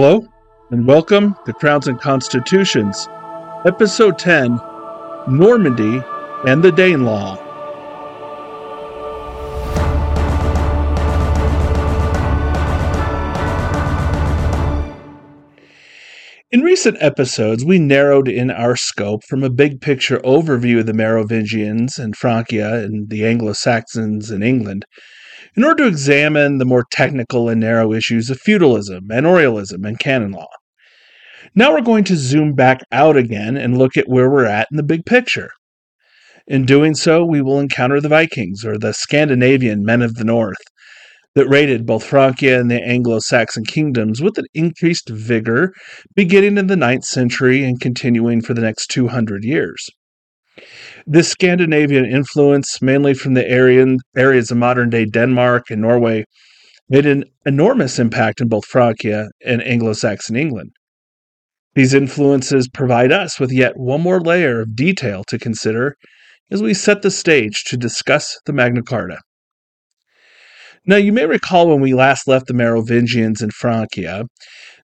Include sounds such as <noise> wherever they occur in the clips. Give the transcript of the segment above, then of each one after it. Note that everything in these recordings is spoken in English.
Hello, and welcome to Crowns and Constitutions, Episode 10 Normandy and the Danelaw. In recent episodes, we narrowed in our scope from a big picture overview of the Merovingians and Francia and the Anglo Saxons in England in order to examine the more technical and narrow issues of feudalism, manorialism, and canon law. Now we're going to zoom back out again and look at where we're at in the big picture. In doing so, we will encounter the Vikings, or the Scandinavian men of the North, that raided both Francia and the Anglo Saxon kingdoms with an increased vigor beginning in the ninth century and continuing for the next 200 years. This Scandinavian influence, mainly from the areas of modern day Denmark and Norway, made an enormous impact in both Francia and Anglo Saxon England. These influences provide us with yet one more layer of detail to consider as we set the stage to discuss the Magna Carta. Now, you may recall when we last left the Merovingians in Francia,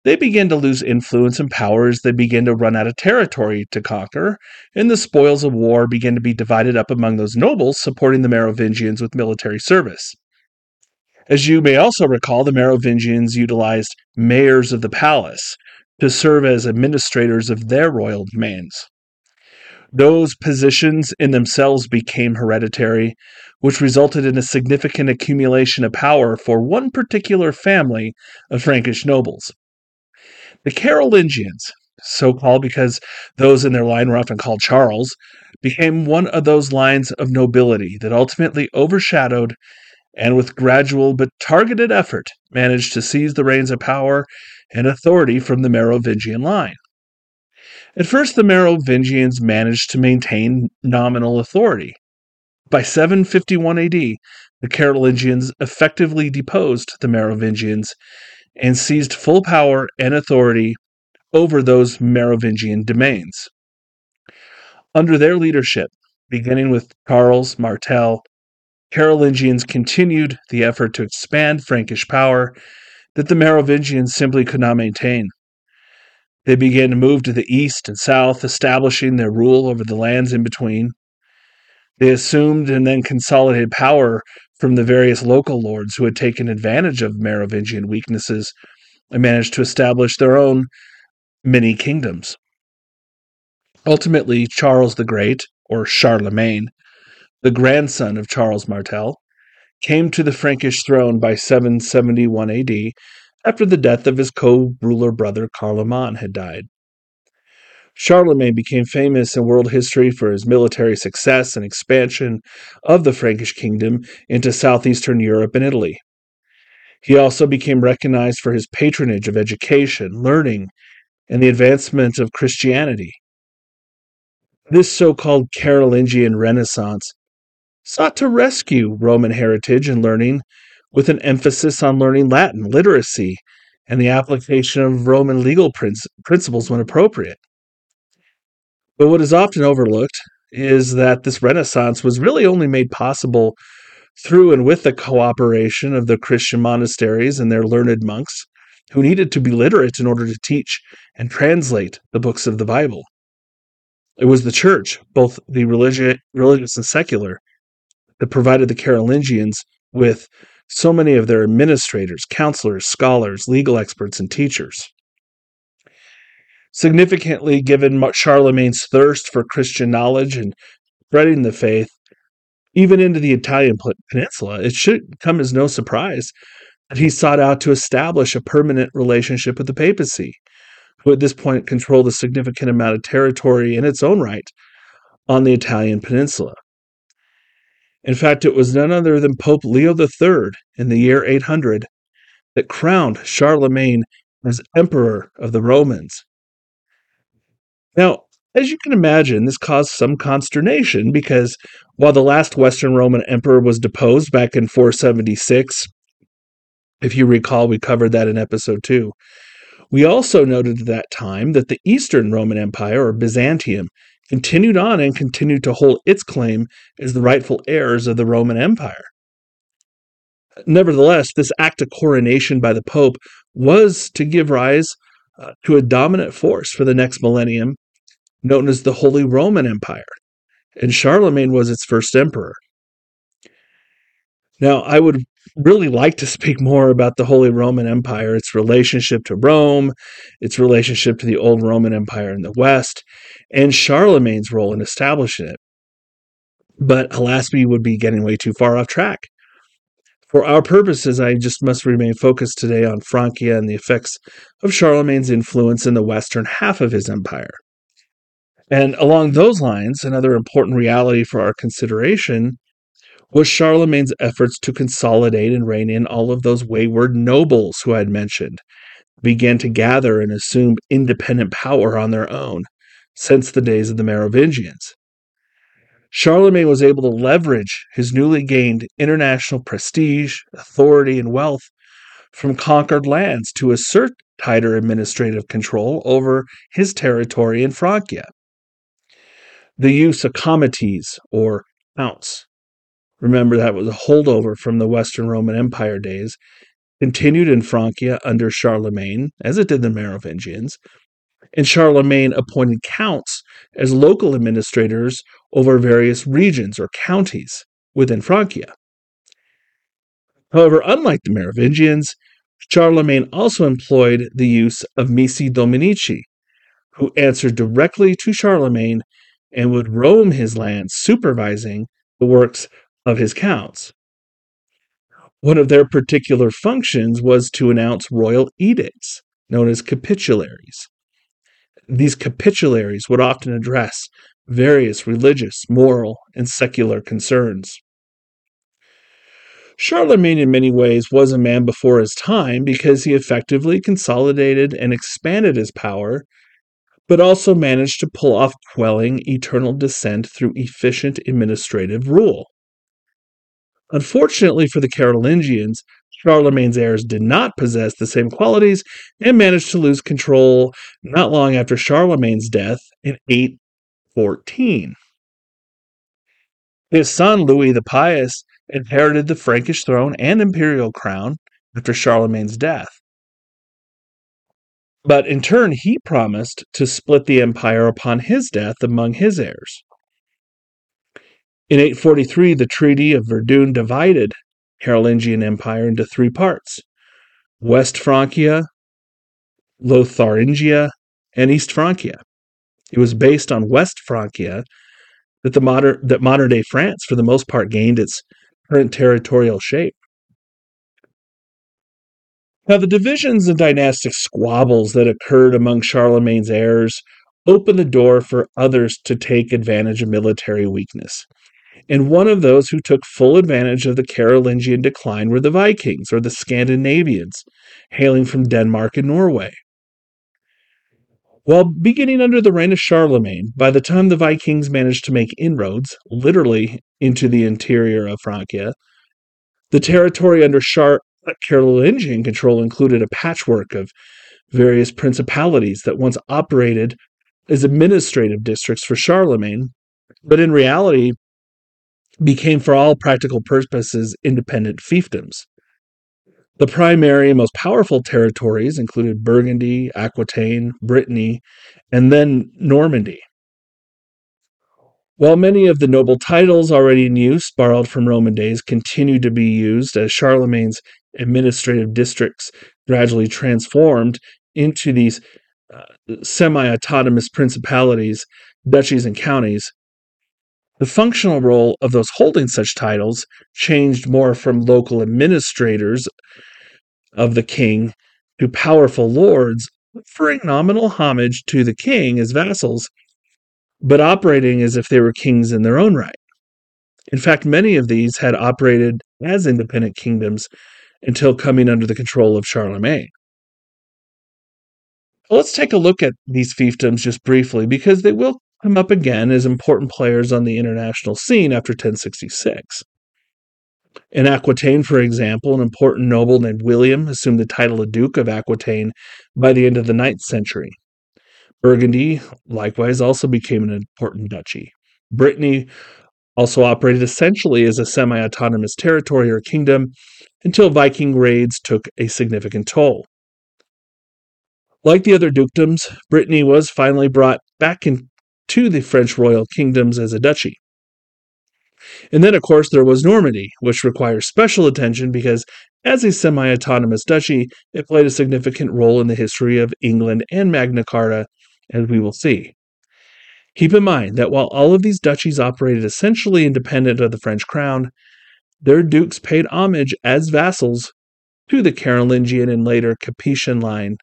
they begin to lose influence and power as they begin to run out of territory to conquer, and the spoils of war begin to be divided up among those nobles supporting the Merovingians with military service. As you may also recall, the Merovingians utilized mayors of the palace to serve as administrators of their royal domains. Those positions in themselves became hereditary, which resulted in a significant accumulation of power for one particular family of Frankish nobles. The Carolingians, so called because those in their line were often called Charles, became one of those lines of nobility that ultimately overshadowed and with gradual but targeted effort managed to seize the reins of power and authority from the Merovingian line. At first, the Merovingians managed to maintain nominal authority. By 751 AD, the Carolingians effectively deposed the Merovingians and seized full power and authority over those Merovingian domains. Under their leadership, beginning with Charles Martel, Carolingians continued the effort to expand Frankish power that the Merovingians simply could not maintain. They began to move to the east and south, establishing their rule over the lands in between. They assumed and then consolidated power from the various local lords who had taken advantage of Merovingian weaknesses and managed to establish their own mini kingdoms. Ultimately, Charles the Great, or Charlemagne, the grandson of Charles Martel, came to the Frankish throne by 771 AD after the death of his co ruler brother Carloman had died. Charlemagne became famous in world history for his military success and expansion of the Frankish kingdom into southeastern Europe and Italy. He also became recognized for his patronage of education, learning, and the advancement of Christianity. This so called Carolingian Renaissance sought to rescue Roman heritage and learning with an emphasis on learning Latin, literacy, and the application of Roman legal principles when appropriate. But what is often overlooked is that this Renaissance was really only made possible through and with the cooperation of the Christian monasteries and their learned monks who needed to be literate in order to teach and translate the books of the Bible. It was the church, both the religi- religious and secular, that provided the Carolingians with so many of their administrators, counselors, scholars, legal experts, and teachers. Significantly, given Charlemagne's thirst for Christian knowledge and spreading the faith, even into the Italian peninsula, it should come as no surprise that he sought out to establish a permanent relationship with the papacy, who at this point controlled a significant amount of territory in its own right on the Italian peninsula. In fact, it was none other than Pope Leo III in the year 800 that crowned Charlemagne as Emperor of the Romans. Now, as you can imagine, this caused some consternation because while the last Western Roman emperor was deposed back in 476, if you recall, we covered that in episode 2. We also noted at that time that the Eastern Roman Empire, or Byzantium, continued on and continued to hold its claim as the rightful heirs of the Roman Empire. nevertheless, this act of coronation by the Pope was to give rise uh, to a dominant force for the next millennium, known as the Holy Roman Empire. And Charlemagne was its first emperor. Now, I would really like to speak more about the Holy Roman Empire, its relationship to Rome, its relationship to the old Roman Empire in the West, and Charlemagne's role in establishing it. But alas, we would be getting way too far off track. For our purposes, I just must remain focused today on Francia and the effects of Charlemagne's influence in the western half of his empire. And along those lines, another important reality for our consideration was Charlemagne's efforts to consolidate and rein in all of those wayward nobles who I had mentioned, began to gather and assume independent power on their own since the days of the Merovingians. Charlemagne was able to leverage his newly gained international prestige, authority, and wealth from conquered lands to assert tighter administrative control over his territory in Francia. The use of comites or counts Remember, that was a holdover from the Western Roman Empire days, continued in Francia under Charlemagne, as it did the Merovingians, and Charlemagne appointed counts as local administrators over various regions or counties within Francia. However, unlike the Merovingians, Charlemagne also employed the use of missi dominici, who answered directly to Charlemagne and would roam his lands supervising the works of his counts. One of their particular functions was to announce royal edicts, known as capitularies. These capitularies would often address various religious, moral, and secular concerns. Charlemagne, in many ways, was a man before his time because he effectively consolidated and expanded his power, but also managed to pull off quelling eternal dissent through efficient administrative rule. Unfortunately for the Carolingians, Charlemagne's heirs did not possess the same qualities and managed to lose control not long after Charlemagne's death in 814. His son Louis the Pious inherited the Frankish throne and imperial crown after Charlemagne's death. But in turn, he promised to split the empire upon his death among his heirs. In 843, the Treaty of Verdun divided Carolingian Empire into three parts West Francia, Lotharingia, and East Francia. It was based on West Francia that the modern that modern day France, for the most part, gained its current territorial shape. Now, the divisions and dynastic squabbles that occurred among Charlemagne's heirs opened the door for others to take advantage of military weakness and one of those who took full advantage of the Carolingian decline were the Vikings, or the Scandinavians, hailing from Denmark and Norway. While beginning under the reign of Charlemagne, by the time the Vikings managed to make inroads, literally, into the interior of Francia, the territory under Char- Carolingian control included a patchwork of various principalities that once operated as administrative districts for Charlemagne, but in reality became, for all practical purposes, independent fiefdoms. The primary and most powerful territories included Burgundy, Aquitaine, Brittany, and then Normandy. While many of the noble titles already in use, borrowed from Roman days, continued to be used as Charlemagne's administrative districts gradually transformed into these uh, semi autonomous principalities, duchies, and counties, the functional role of those holding such titles changed more from local administrators of the king to powerful lords, offering nominal homage to the king as vassals, but operating as if they were kings in their own right. In fact, many of these had operated as independent kingdoms until coming under the control of Charlemagne. Let's take a look at these fiefdoms just briefly because they will come up again as important players on the international scene after 1066. In Aquitaine, for example, an important noble named William assumed the title of Duke of Aquitaine by the end of the ninth century. Burgundy, likewise, also became an important duchy. Brittany also operated essentially as a semi autonomous territory or kingdom until Viking raids took a significant toll. Like the other dukedoms, Brittany was finally brought back into the French royal kingdoms as a duchy. And then, of course, there was Normandy, which requires special attention because, as a semi autonomous duchy, it played a significant role in the history of England and Magna Carta, as we will see. Keep in mind that while all of these duchies operated essentially independent of the French crown, their dukes paid homage as vassals to the Carolingian and later Capetian line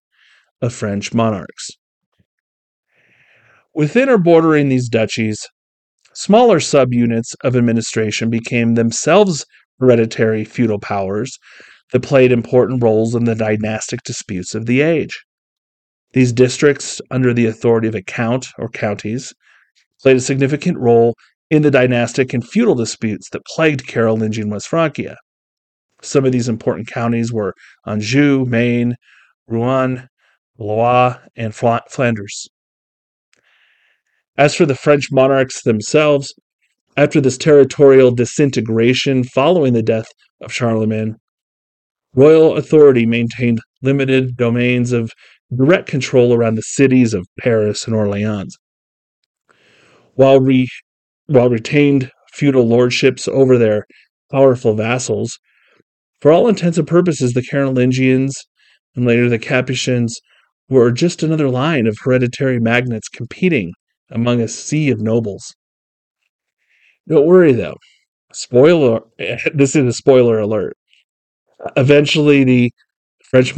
of French monarchs. Within or bordering these duchies, smaller subunits of administration became themselves hereditary feudal powers that played important roles in the dynastic disputes of the age. These districts, under the authority of a count or counties, played a significant role in the dynastic and feudal disputes that plagued Carolingian West Francia. Some of these important counties were Anjou, Maine, Rouen, Blois, and Flanders. As for the French monarchs themselves, after this territorial disintegration following the death of Charlemagne, royal authority maintained limited domains of direct control around the cities of Paris and Orleans. While, re- while retained feudal lordships over their powerful vassals, for all intents and purposes, the Carolingians and later the Capetians were just another line of hereditary magnates competing among a sea of nobles. Don't worry though. Spoiler <laughs> this is a spoiler alert. Eventually the French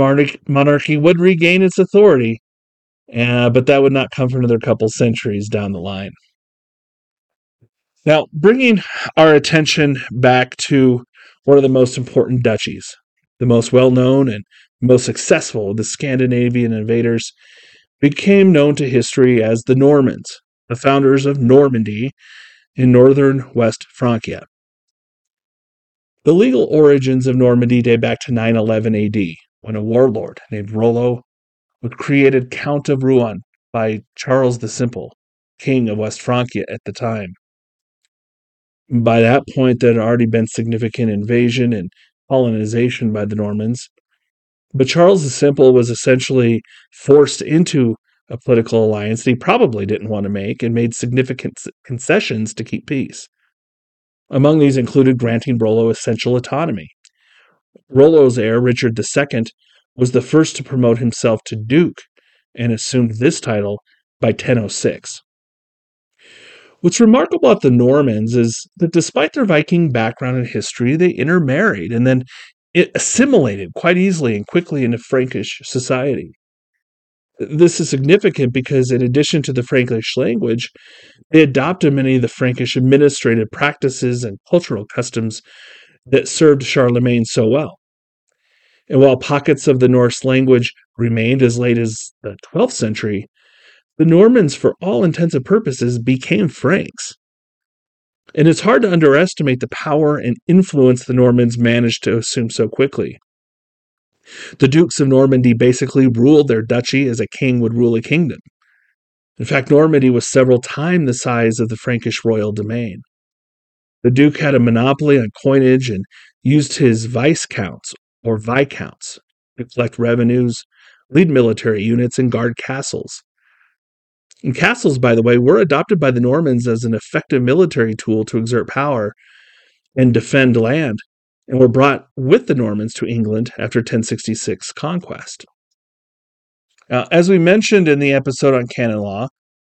monarchy would regain its authority, uh, but that would not come for another couple centuries down the line. Now, bringing our attention back to one of the most important duchies, the most well known and most successful of the Scandinavian invaders, became known to history as the Normans, the founders of Normandy in northern West Francia. The legal origins of Normandy date back to 911 AD, when a warlord named Rollo was created Count of Rouen by Charles the Simple, king of West Francia at the time. By that point, there had already been significant invasion and colonization by the Normans, but Charles the Simple was essentially forced into a political alliance that he probably didn't want to make and made significant concessions to keep peace. Among these included granting Rollo essential autonomy. Rollo's heir, Richard II, was the first to promote himself to Duke and assumed this title by 1006. What's remarkable about the Normans is that despite their Viking background and history, they intermarried and then it assimilated quite easily and quickly into Frankish society. This is significant because, in addition to the Frankish language, they adopted many of the Frankish administrative practices and cultural customs that served Charlemagne so well. And while pockets of the Norse language remained as late as the 12th century, the Normans, for all intents and purposes, became Franks. And it's hard to underestimate the power and influence the Normans managed to assume so quickly. The dukes of Normandy basically ruled their duchy as a king would rule a kingdom. In fact, Normandy was several times the size of the Frankish royal domain. The duke had a monopoly on coinage and used his viscounts or viscounts to collect revenues, lead military units, and guard castles. And castles, by the way, were adopted by the Normans as an effective military tool to exert power and defend land, and were brought with the Normans to England after 1066 conquest. Now, as we mentioned in the episode on canon law,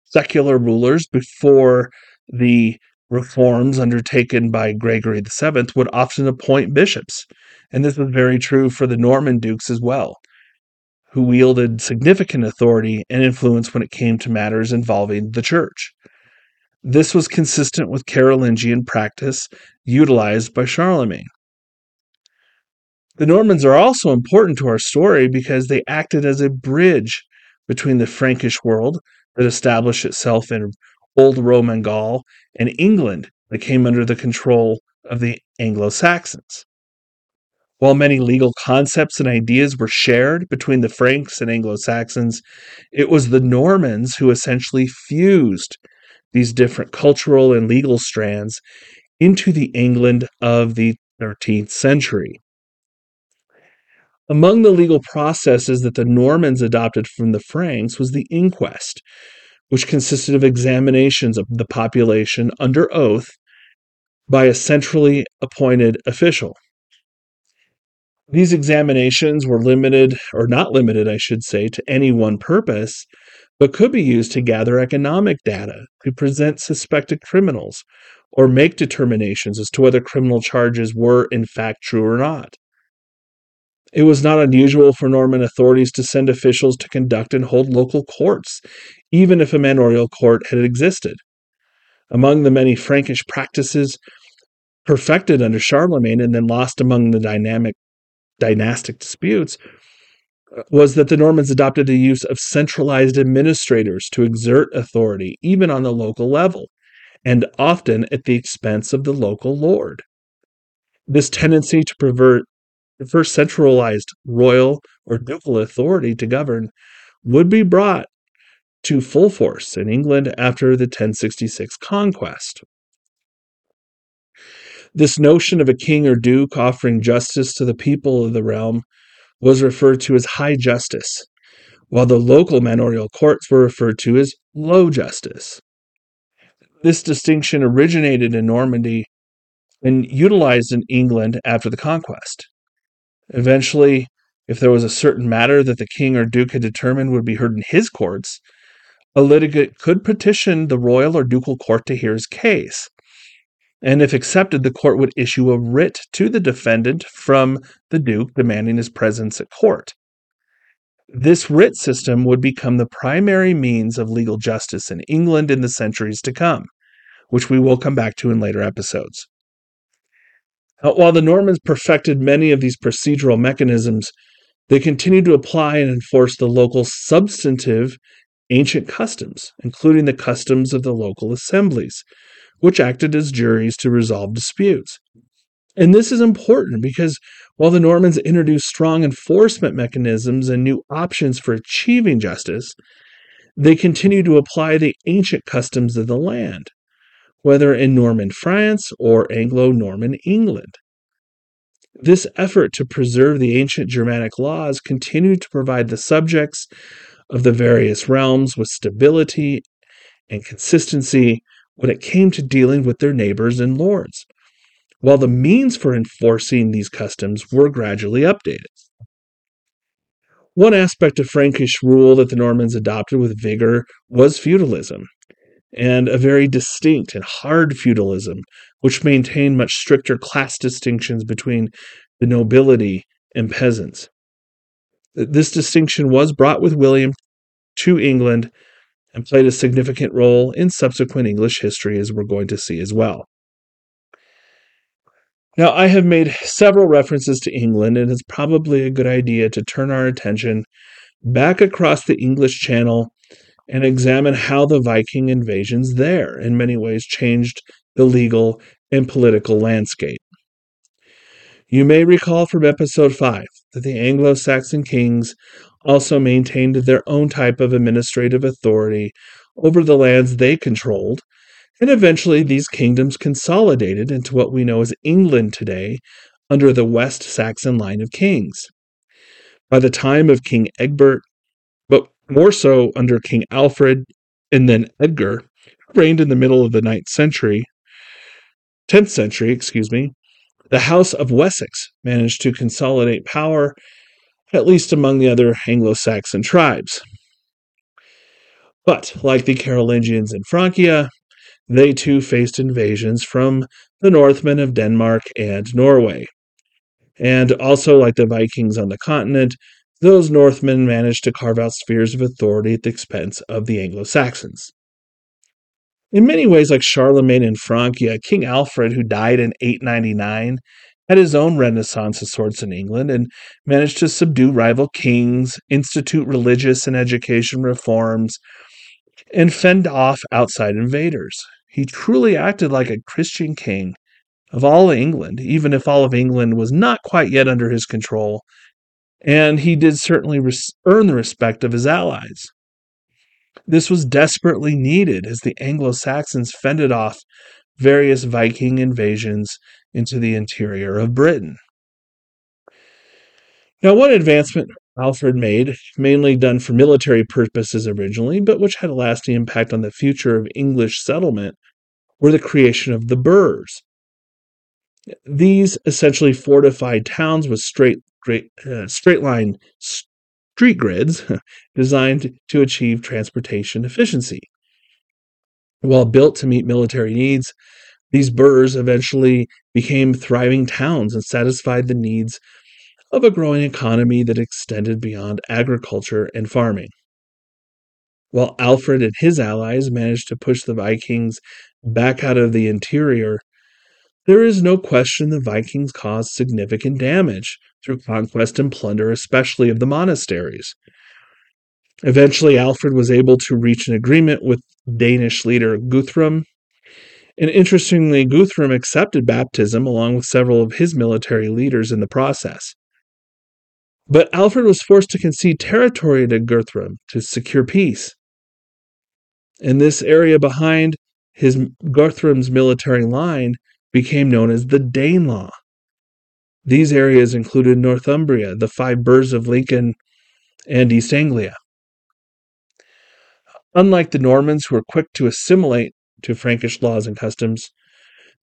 secular rulers before the reforms undertaken by Gregory VII would often appoint bishops, and this was very true for the Norman dukes as well who wielded significant authority and influence when it came to matters involving the church. This was consistent with Carolingian practice utilized by Charlemagne. The Normans are also important to our story because they acted as a bridge between the Frankish world that established itself in Old Roman Gaul and England that came under the control of the Anglo Saxons. While many legal concepts and ideas were shared between the Franks and Anglo Saxons, it was the Normans who essentially fused these different cultural and legal strands into the England of the 13th century. Among the legal processes that the Normans adopted from the Franks was the inquest, which consisted of examinations of the population under oath by a centrally appointed official. These examinations were limited, or not limited, I should say, to any one purpose, but could be used to gather economic data, to present suspected criminals, or make determinations as to whether criminal charges were in fact true or not. It was not unusual for Norman authorities to send officials to conduct and hold local courts, even if a manorial court had existed. Among the many Frankish practices perfected under Charlemagne and then lost among the dynamic dynastic disputes was that the Normans adopted the use of centralized administrators to exert authority, even on the local level, and often at the expense of the local lord. This tendency to pervert prefer centralized royal or ducal authority to govern would be brought to full force in England after the 1066 conquest. This notion of a king or duke offering justice to the people of the realm was referred to as high justice, while the local manorial courts were referred to as low justice. This distinction originated in Normandy and utilized in England after the conquest. Eventually, if there was a certain matter that the king or duke had determined would be heard in his courts, a litigant could petition the royal or ducal court to hear his case. And if accepted, the court would issue a writ to the defendant from the duke demanding his presence at court. This writ system would become the primary means of legal justice in England in the centuries to come, which we will come back to in later episodes. While the Normans perfected many of these procedural mechanisms, they continued to apply and enforce the local substantive ancient customs, including the customs of the local assemblies, which acted as juries to resolve disputes. And this is important because while the Normans introduced strong enforcement mechanisms and new options for achieving justice, they continued to apply the ancient customs of the land whether in Norman France or Anglo Norman England. This effort to preserve the ancient Germanic laws continued to provide the subjects of the various realms with stability and consistency when it came to dealing with their neighbors and lords, while the means for enforcing these customs were gradually updated. One aspect of Frankish rule that the Normans adopted with vigor was feudalism and a very distinct and hard feudalism, which maintained much stricter class distinctions between the nobility and peasants. This distinction was brought with William to England and played a significant role in subsequent English history, as we're going to see as well. Now, I have made several references to England, and it's probably a good idea to turn our attention back across the English Channel and examine how the Viking invasions there in many ways changed the legal and political landscape. You may recall from episode 5 that the Anglo Saxon kings also maintained their own type of administrative authority over the lands they controlled, and eventually these kingdoms consolidated into what we know as England today under the West Saxon line of kings. By the time of King Egbert but more so under King Alfred and then Edgar, who reigned in the middle of the ninth century, 10th century, excuse me, the House of Wessex managed to consolidate power, at least among the other Anglo Saxon tribes. But, like the Carolingians in Francia, they too faced invasions from the Northmen of Denmark and Norway. And also, like the Vikings on the continent, those Northmen managed to carve out spheres of authority at the expense of the Anglo Saxons. In many ways, like Charlemagne and Francia, King Alfred, who died in 899, had his own renaissance of sorts in England and managed to subdue rival kings, institute religious and education reforms, and fend off outside invaders. He truly acted like a Christian king of all England, even if all of England was not quite yet under his control and he did certainly res- earn the respect of his allies. This was desperately needed as the Anglo Saxons fended off various Viking invasions into the interior of Britain. Now, one advancement Alfred made, mainly done for military purposes originally, but which had a lasting impact on the future of English settlement, were the creation of the burhs. These essentially fortified towns with straight, straight, uh, straight line street grids <laughs> designed to achieve transportation efficiency. While built to meet military needs, these burhs eventually became thriving towns and satisfied the needs of a growing economy that extended beyond agriculture and farming. While Alfred and his allies managed to push the Vikings back out of the interior, there is no question the Vikings caused significant damage through conquest and plunder, especially of the monasteries. Eventually, Alfred was able to reach an agreement with Danish leader Guthrum. And interestingly, Guthrum accepted baptism along with several of his military leaders in the process. But Alfred was forced to concede territory to Guthrum to secure peace. And this area behind his Guthrum's military line became known as the Danelaw. These areas included Northumbria, the five burghs of Lincoln, and East Anglia. Unlike the Normans, who were quick to assimilate to Frankish laws and customs,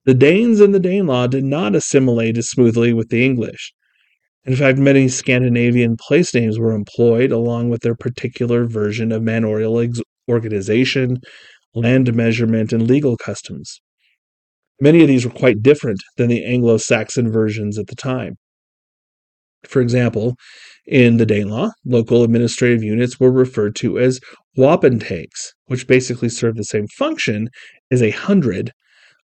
the Danes and the Danelaw did not assimilate as smoothly with the English. In fact, many Scandinavian place names were employed along with their particular version of manorial ex- organization, land measurement, and legal customs. Many of these were quite different than the Anglo Saxon versions at the time. For example, in the Danelaw, local administrative units were referred to as wapentakes, which basically served the same function as a hundred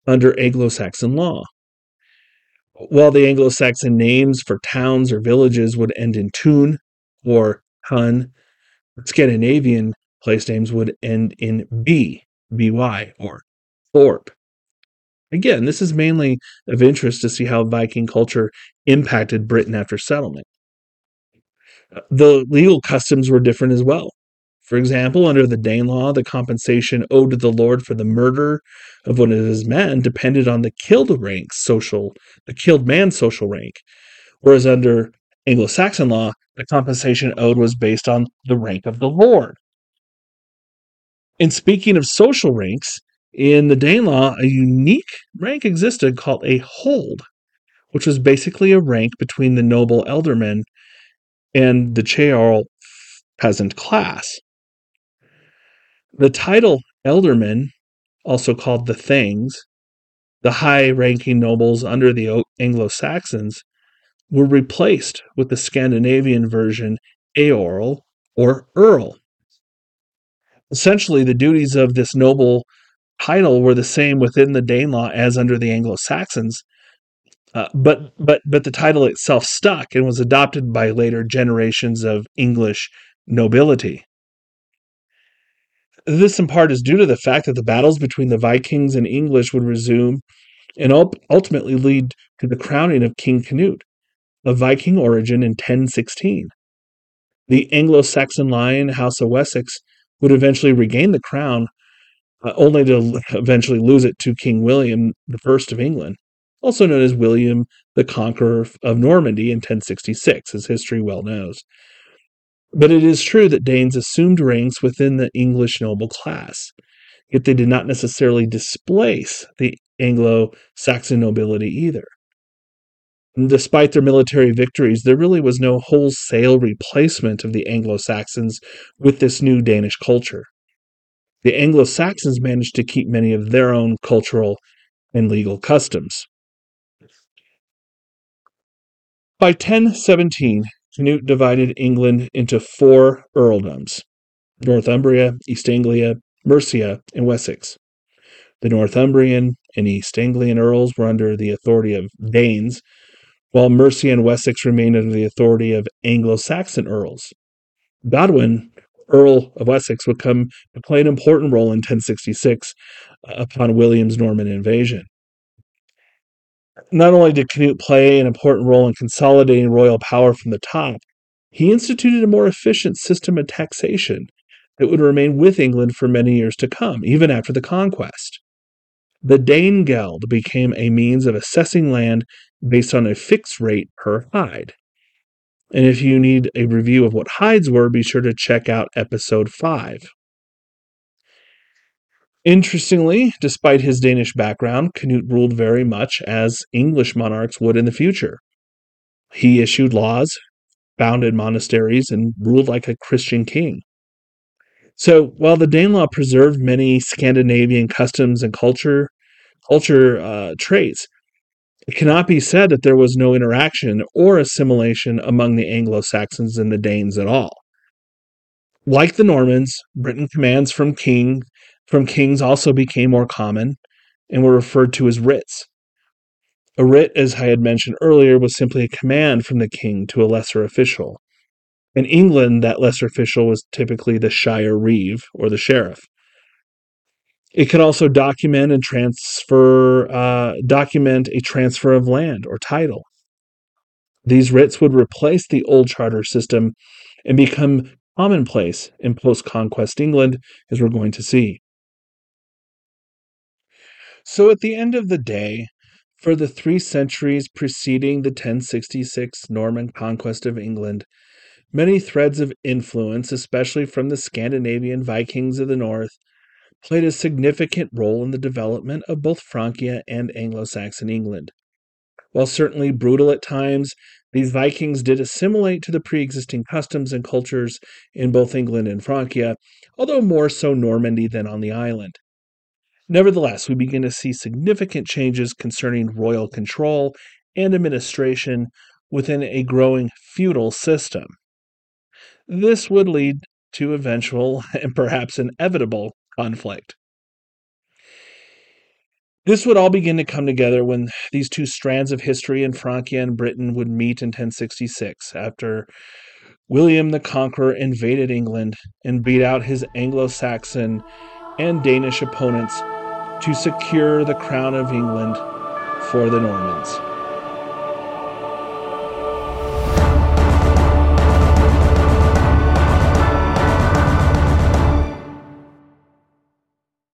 under Anglo Saxon law. While the Anglo Saxon names for towns or villages would end in tun or hun, Scandinavian place names would end in b, by, or thorp. Again, this is mainly of interest to see how Viking culture impacted Britain after settlement. The legal customs were different as well. For example, under the Danelaw, the compensation owed to the lord for the murder of one of his men depended on the killed rank's social, the killed man's social rank, whereas under Anglo-Saxon law, the compensation owed was based on the rank of the lord. And speaking of social ranks, in the Danelaw, a unique rank existed called a hold, which was basically a rank between the noble ealdorman and the ceorl peasant class. The title ealdorman, also called the Thegns, the high ranking nobles under the Anglo Saxons, were replaced with the Scandinavian version Eorl or Earl. Essentially, the duties of this noble title were the same within the Danelaw as under the Anglo Saxons, uh, but but but the title itself stuck and was adopted by later generations of English nobility. This in part is due to the fact that the battles between the Vikings and English would resume and ultimately lead to the crowning of King Canute, of Viking origin in 1016. The Anglo Saxon line House of Wessex would eventually regain the crown uh, only to eventually lose it to King William I of England, also known as William the Conqueror of Normandy in 1066, as history well knows. But it is true that Danes assumed ranks within the English noble class, yet they did not necessarily displace the Anglo Saxon nobility either. Despite their military victories, there really was no wholesale replacement of the Anglo Saxons with this new Danish culture the Anglo Saxons managed to keep many of their own cultural and legal customs. By 1017, Canute divided England into four earldoms Northumbria, East Anglia, Mercia, and Wessex. The Northumbrian and East Anglian earls were under the authority of Danes, while Mercia and Wessex remained under the authority of Anglo Saxon earls. Godwin Earl of Wessex would come to play an important role in 1066 uh, upon William's Norman invasion. Not only did Canute play an important role in consolidating royal power from the top, he instituted a more efficient system of taxation that would remain with England for many years to come, even after the conquest. The Danegeld became a means of assessing land based on a fixed rate per hide. And if you need a review of what hides were, be sure to check out episode 5. Interestingly, despite his Danish background, Canute ruled very much as English monarchs would in the future. He issued laws, founded monasteries, and ruled like a Christian king. So while the Danelaw preserved many Scandinavian customs and culture culture uh, traits, it cannot be said that there was no interaction or assimilation among the Anglo Saxons and the Danes at all. Like the Normans, Britain commands from king from kings also became more common and were referred to as writs. A writ, as I had mentioned earlier, was simply a command from the king to a lesser official. In England, that lesser official was typically the shire reeve or the sheriff. It could also document and transfer uh, document a transfer of land or title. These writs would replace the old charter system and become commonplace in post-conquest England, as we're going to see. So, at the end of the day, for the three centuries preceding the 1066 Norman conquest of England, many threads of influence, especially from the Scandinavian Vikings of the north, played a significant role in the development of both Francia and Anglo Saxon England. While certainly brutal at times, these Vikings did assimilate to the pre existing customs and cultures in both England and Francia, although more so Normandy than on the island. Nevertheless, we begin to see significant changes concerning royal control and administration within a growing feudal system. This would lead to eventual <laughs> and perhaps inevitable conflict. This would all begin to come together when these two strands of history in Francia and Britain would meet in 1066 after William the Conqueror invaded England and beat out his Anglo Saxon and Danish opponents to secure the crown of England for the Normans.